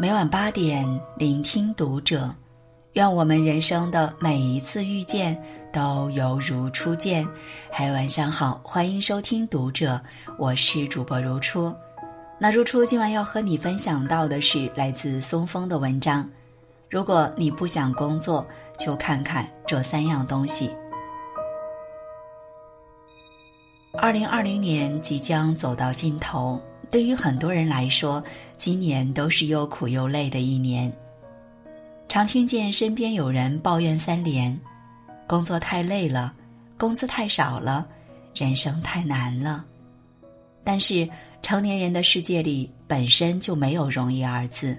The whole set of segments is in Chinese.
每晚八点，聆听读者。愿我们人生的每一次遇见都犹如初见。嗨，晚上好，欢迎收听读者，我是主播如初。那如初今晚要和你分享到的是来自松风的文章。如果你不想工作，就看看这三样东西。二零二零年即将走到尽头。对于很多人来说，今年都是又苦又累的一年。常听见身边有人抱怨三连：工作太累了，工资太少了，人生太难了。但是成年人的世界里本身就没有容易二字。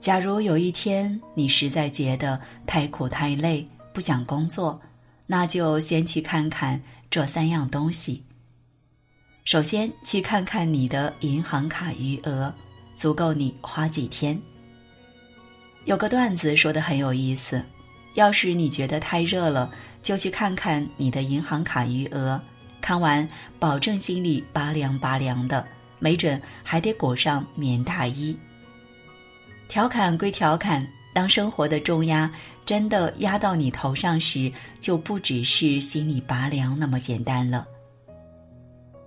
假如有一天你实在觉得太苦太累，不想工作，那就先去看看这三样东西。首先，去看看你的银行卡余额，足够你花几天。有个段子说的很有意思，要是你觉得太热了，就去看看你的银行卡余额，看完保证心里拔凉拔凉的，没准还得裹上棉大衣。调侃归调侃，当生活的重压真的压到你头上时，就不只是心里拔凉那么简单了。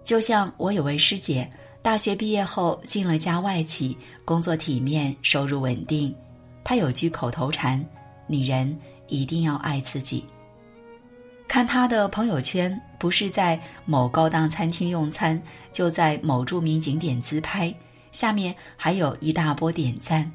就像我有位师姐，大学毕业后进了家外企，工作体面，收入稳定。她有句口头禅：“女人一定要爱自己。”看她的朋友圈，不是在某高档餐厅用餐，就在某著名景点自拍，下面还有一大波点赞。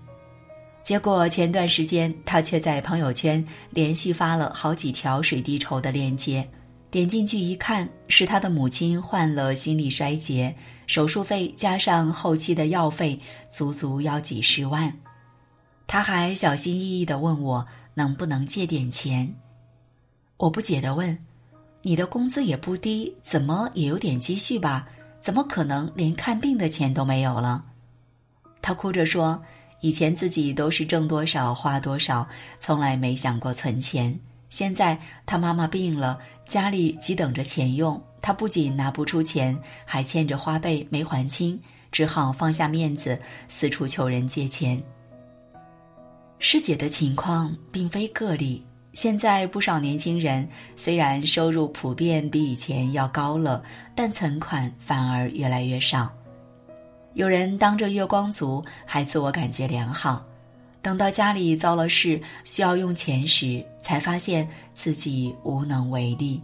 结果前段时间，她却在朋友圈连续发了好几条水滴筹的链接。点进去一看，是他的母亲患了心力衰竭，手术费加上后期的药费，足足要几十万。他还小心翼翼的问我能不能借点钱。我不解的问：“你的工资也不低，怎么也有点积蓄吧？怎么可能连看病的钱都没有了？”他哭着说：“以前自己都是挣多少花多少，从来没想过存钱。”现在他妈妈病了，家里急等着钱用，他不仅拿不出钱，还欠着花呗没还清，只好放下面子，四处求人借钱。师姐的情况并非个例，现在不少年轻人虽然收入普遍比以前要高了，但存款反而越来越少。有人当着月光族还自我感觉良好。等到家里遭了事需要用钱时，才发现自己无能为力。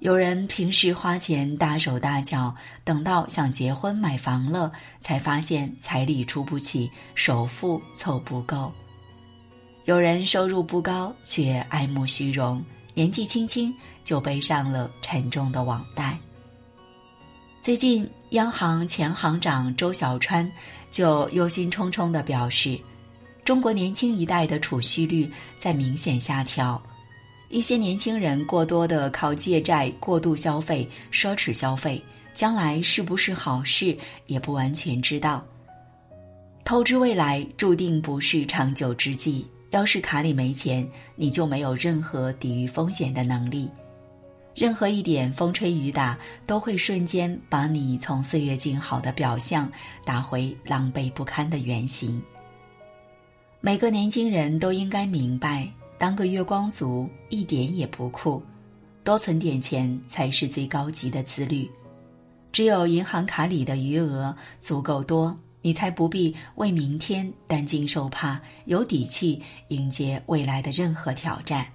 有人平时花钱大手大脚，等到想结婚买房了，才发现彩礼出不起，首付凑不够。有人收入不高，却爱慕虚荣，年纪轻轻就背上了沉重的网贷。最近，央行前行长周小川就忧心忡忡地表示。中国年轻一代的储蓄率在明显下调，一些年轻人过多的靠借债过度消费、奢侈消费，将来是不是好事也不完全知道。透支未来注定不是长久之计。要是卡里没钱，你就没有任何抵御风险的能力，任何一点风吹雨打都会瞬间把你从岁月静好的表象打回狼狈不堪的原形。每个年轻人都应该明白，当个月光族一点也不酷，多存点钱才是最高级的自律。只有银行卡里的余额足够多，你才不必为明天担惊受怕，有底气迎接未来的任何挑战。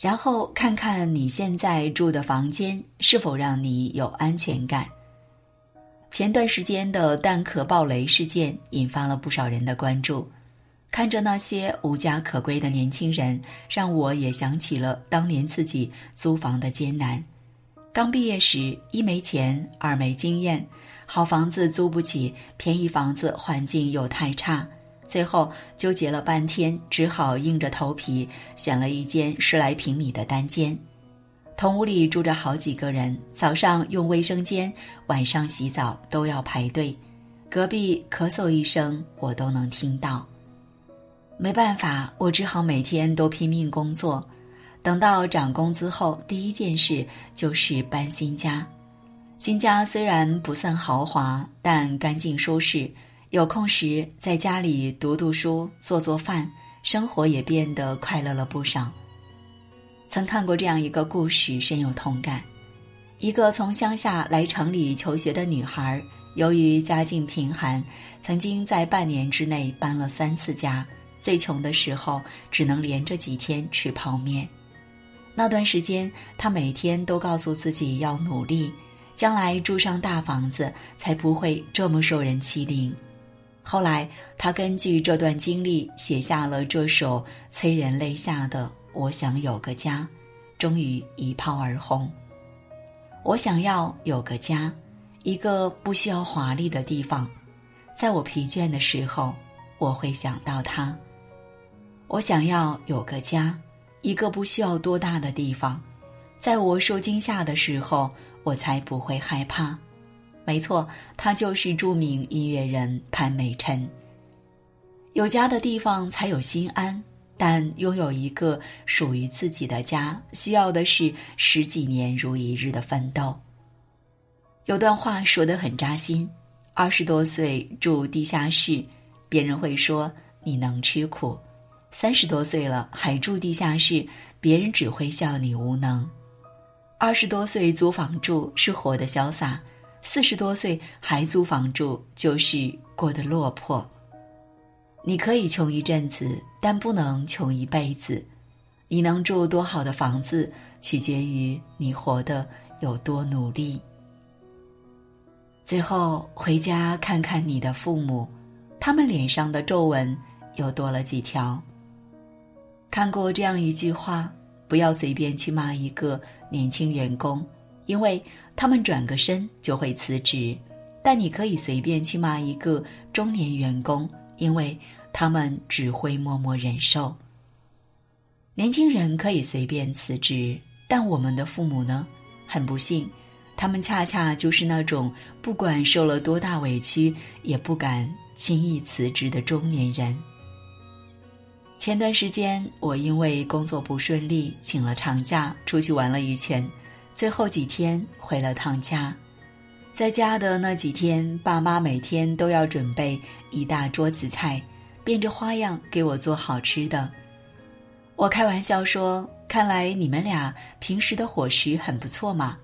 然后看看你现在住的房间是否让你有安全感。前段时间的蛋壳爆雷事件引发了不少人的关注，看着那些无家可归的年轻人，让我也想起了当年自己租房的艰难。刚毕业时，一没钱，二没经验，好房子租不起，便宜房子环境又太差，最后纠结了半天，只好硬着头皮选了一间十来平米的单间。同屋里住着好几个人，早上用卫生间，晚上洗澡都要排队，隔壁咳嗽一声我都能听到。没办法，我只好每天都拼命工作。等到涨工资后，第一件事就是搬新家。新家虽然不算豪华，但干净舒适，有空时在家里读读书、做做饭，生活也变得快乐了不少。曾看过这样一个故事，深有同感：一个从乡下来城里求学的女孩，由于家境贫寒，曾经在半年之内搬了三次家。最穷的时候，只能连着几天吃泡面。那段时间，她每天都告诉自己要努力，将来住上大房子，才不会这么受人欺凌。后来，他根据这段经历写下了这首催人泪下的《我想有个家》，终于一炮而红。我想要有个家，一个不需要华丽的地方，在我疲倦的时候，我会想到它。我想要有个家，一个不需要多大的地方，在我受惊吓的时候，我才不会害怕。没错，他就是著名音乐人潘美辰。有家的地方才有心安，但拥有一个属于自己的家，需要的是十几年如一日的奋斗。有段话说得很扎心：二十多岁住地下室，别人会说你能吃苦；三十多岁了还住地下室，别人只会笑你无能；二十多岁租房住是活得潇洒。四十多岁还租房住，就是过得落魄。你可以穷一阵子，但不能穷一辈子。你能住多好的房子，取决于你活得有多努力。最后回家看看你的父母，他们脸上的皱纹又多了几条。看过这样一句话：不要随便去骂一个年轻员工。因为他们转个身就会辞职，但你可以随便去骂一个中年员工，因为他们只会默默忍受。年轻人可以随便辞职，但我们的父母呢？很不幸，他们恰恰就是那种不管受了多大委屈也不敢轻易辞职的中年人。前段时间，我因为工作不顺利，请了长假出去玩了一圈。最后几天回了趟家，在家的那几天，爸妈每天都要准备一大桌子菜，变着花样给我做好吃的。我开玩笑说：“看来你们俩平时的伙食很不错嘛。”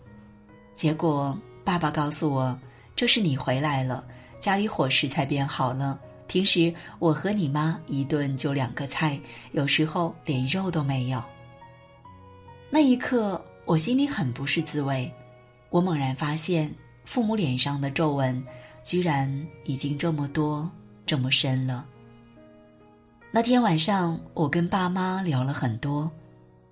结果爸爸告诉我：“这是你回来了，家里伙食才变好了。平时我和你妈一顿就两个菜，有时候连肉都没有。”那一刻。我心里很不是滋味，我猛然发现父母脸上的皱纹，居然已经这么多、这么深了。那天晚上，我跟爸妈聊了很多，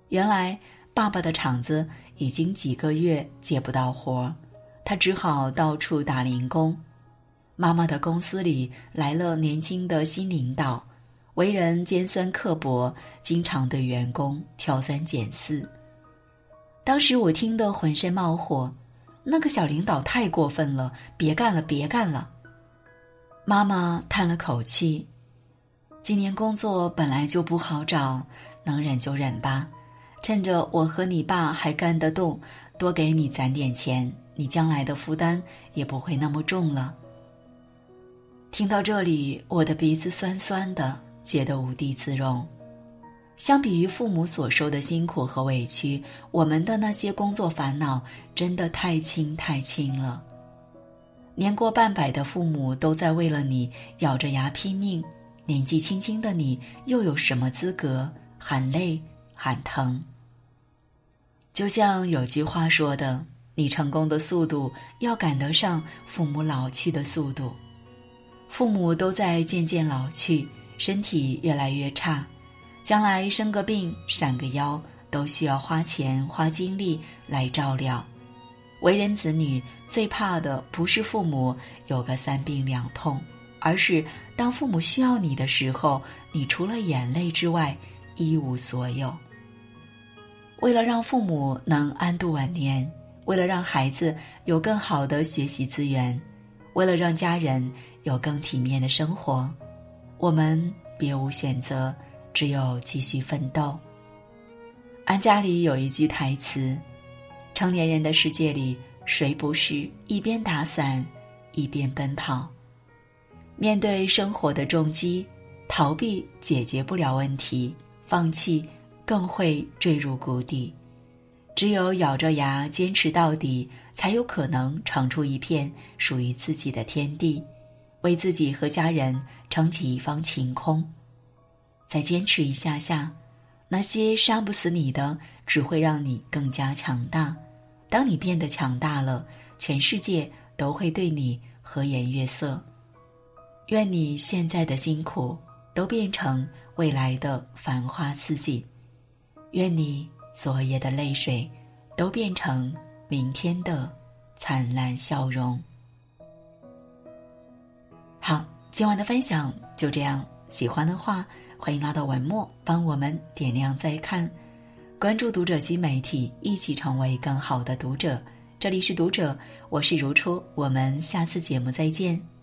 原来爸爸的厂子已经几个月接不到活，他只好到处打零工。妈妈的公司里来了年轻的新领导，为人尖酸刻薄，经常对员工挑三拣四。当时我听得浑身冒火，那个小领导太过分了，别干了，别干了。妈妈叹了口气，今年工作本来就不好找，能忍就忍吧。趁着我和你爸还干得动，多给你攒点钱，你将来的负担也不会那么重了。听到这里，我的鼻子酸酸的，觉得无地自容。相比于父母所受的辛苦和委屈，我们的那些工作烦恼真的太轻太轻了。年过半百的父母都在为了你咬着牙拼命，年纪轻轻的你又有什么资格喊累喊疼？就像有句话说的：“你成功的速度要赶得上父母老去的速度。”父母都在渐渐老去，身体越来越差。将来生个病、闪个腰，都需要花钱、花精力来照料。为人子女最怕的不是父母有个三病两痛，而是当父母需要你的时候，你除了眼泪之外一无所有。为了让父母能安度晚年，为了让孩子有更好的学习资源，为了让家人有更体面的生活，我们别无选择。只有继续奋斗。安家里有一句台词：“成年人的世界里，谁不是一边打伞，一边奔跑？”面对生活的重击，逃避解决不了问题，放弃更会坠入谷底。只有咬着牙坚持到底，才有可能闯出一片属于自己的天地，为自己和家人撑起一方晴空。再坚持一下下，那些杀不死你的，只会让你更加强大。当你变得强大了，全世界都会对你和颜悦色。愿你现在的辛苦都变成未来的繁花似锦。愿你。昨夜的泪水，都变成明天的灿烂笑容。好，今晚的分享就这样。喜欢的话，欢迎拉到文末帮我们点亮再看，关注读者新媒体，一起成为更好的读者。这里是读者，我是如初，我们下次节目再见。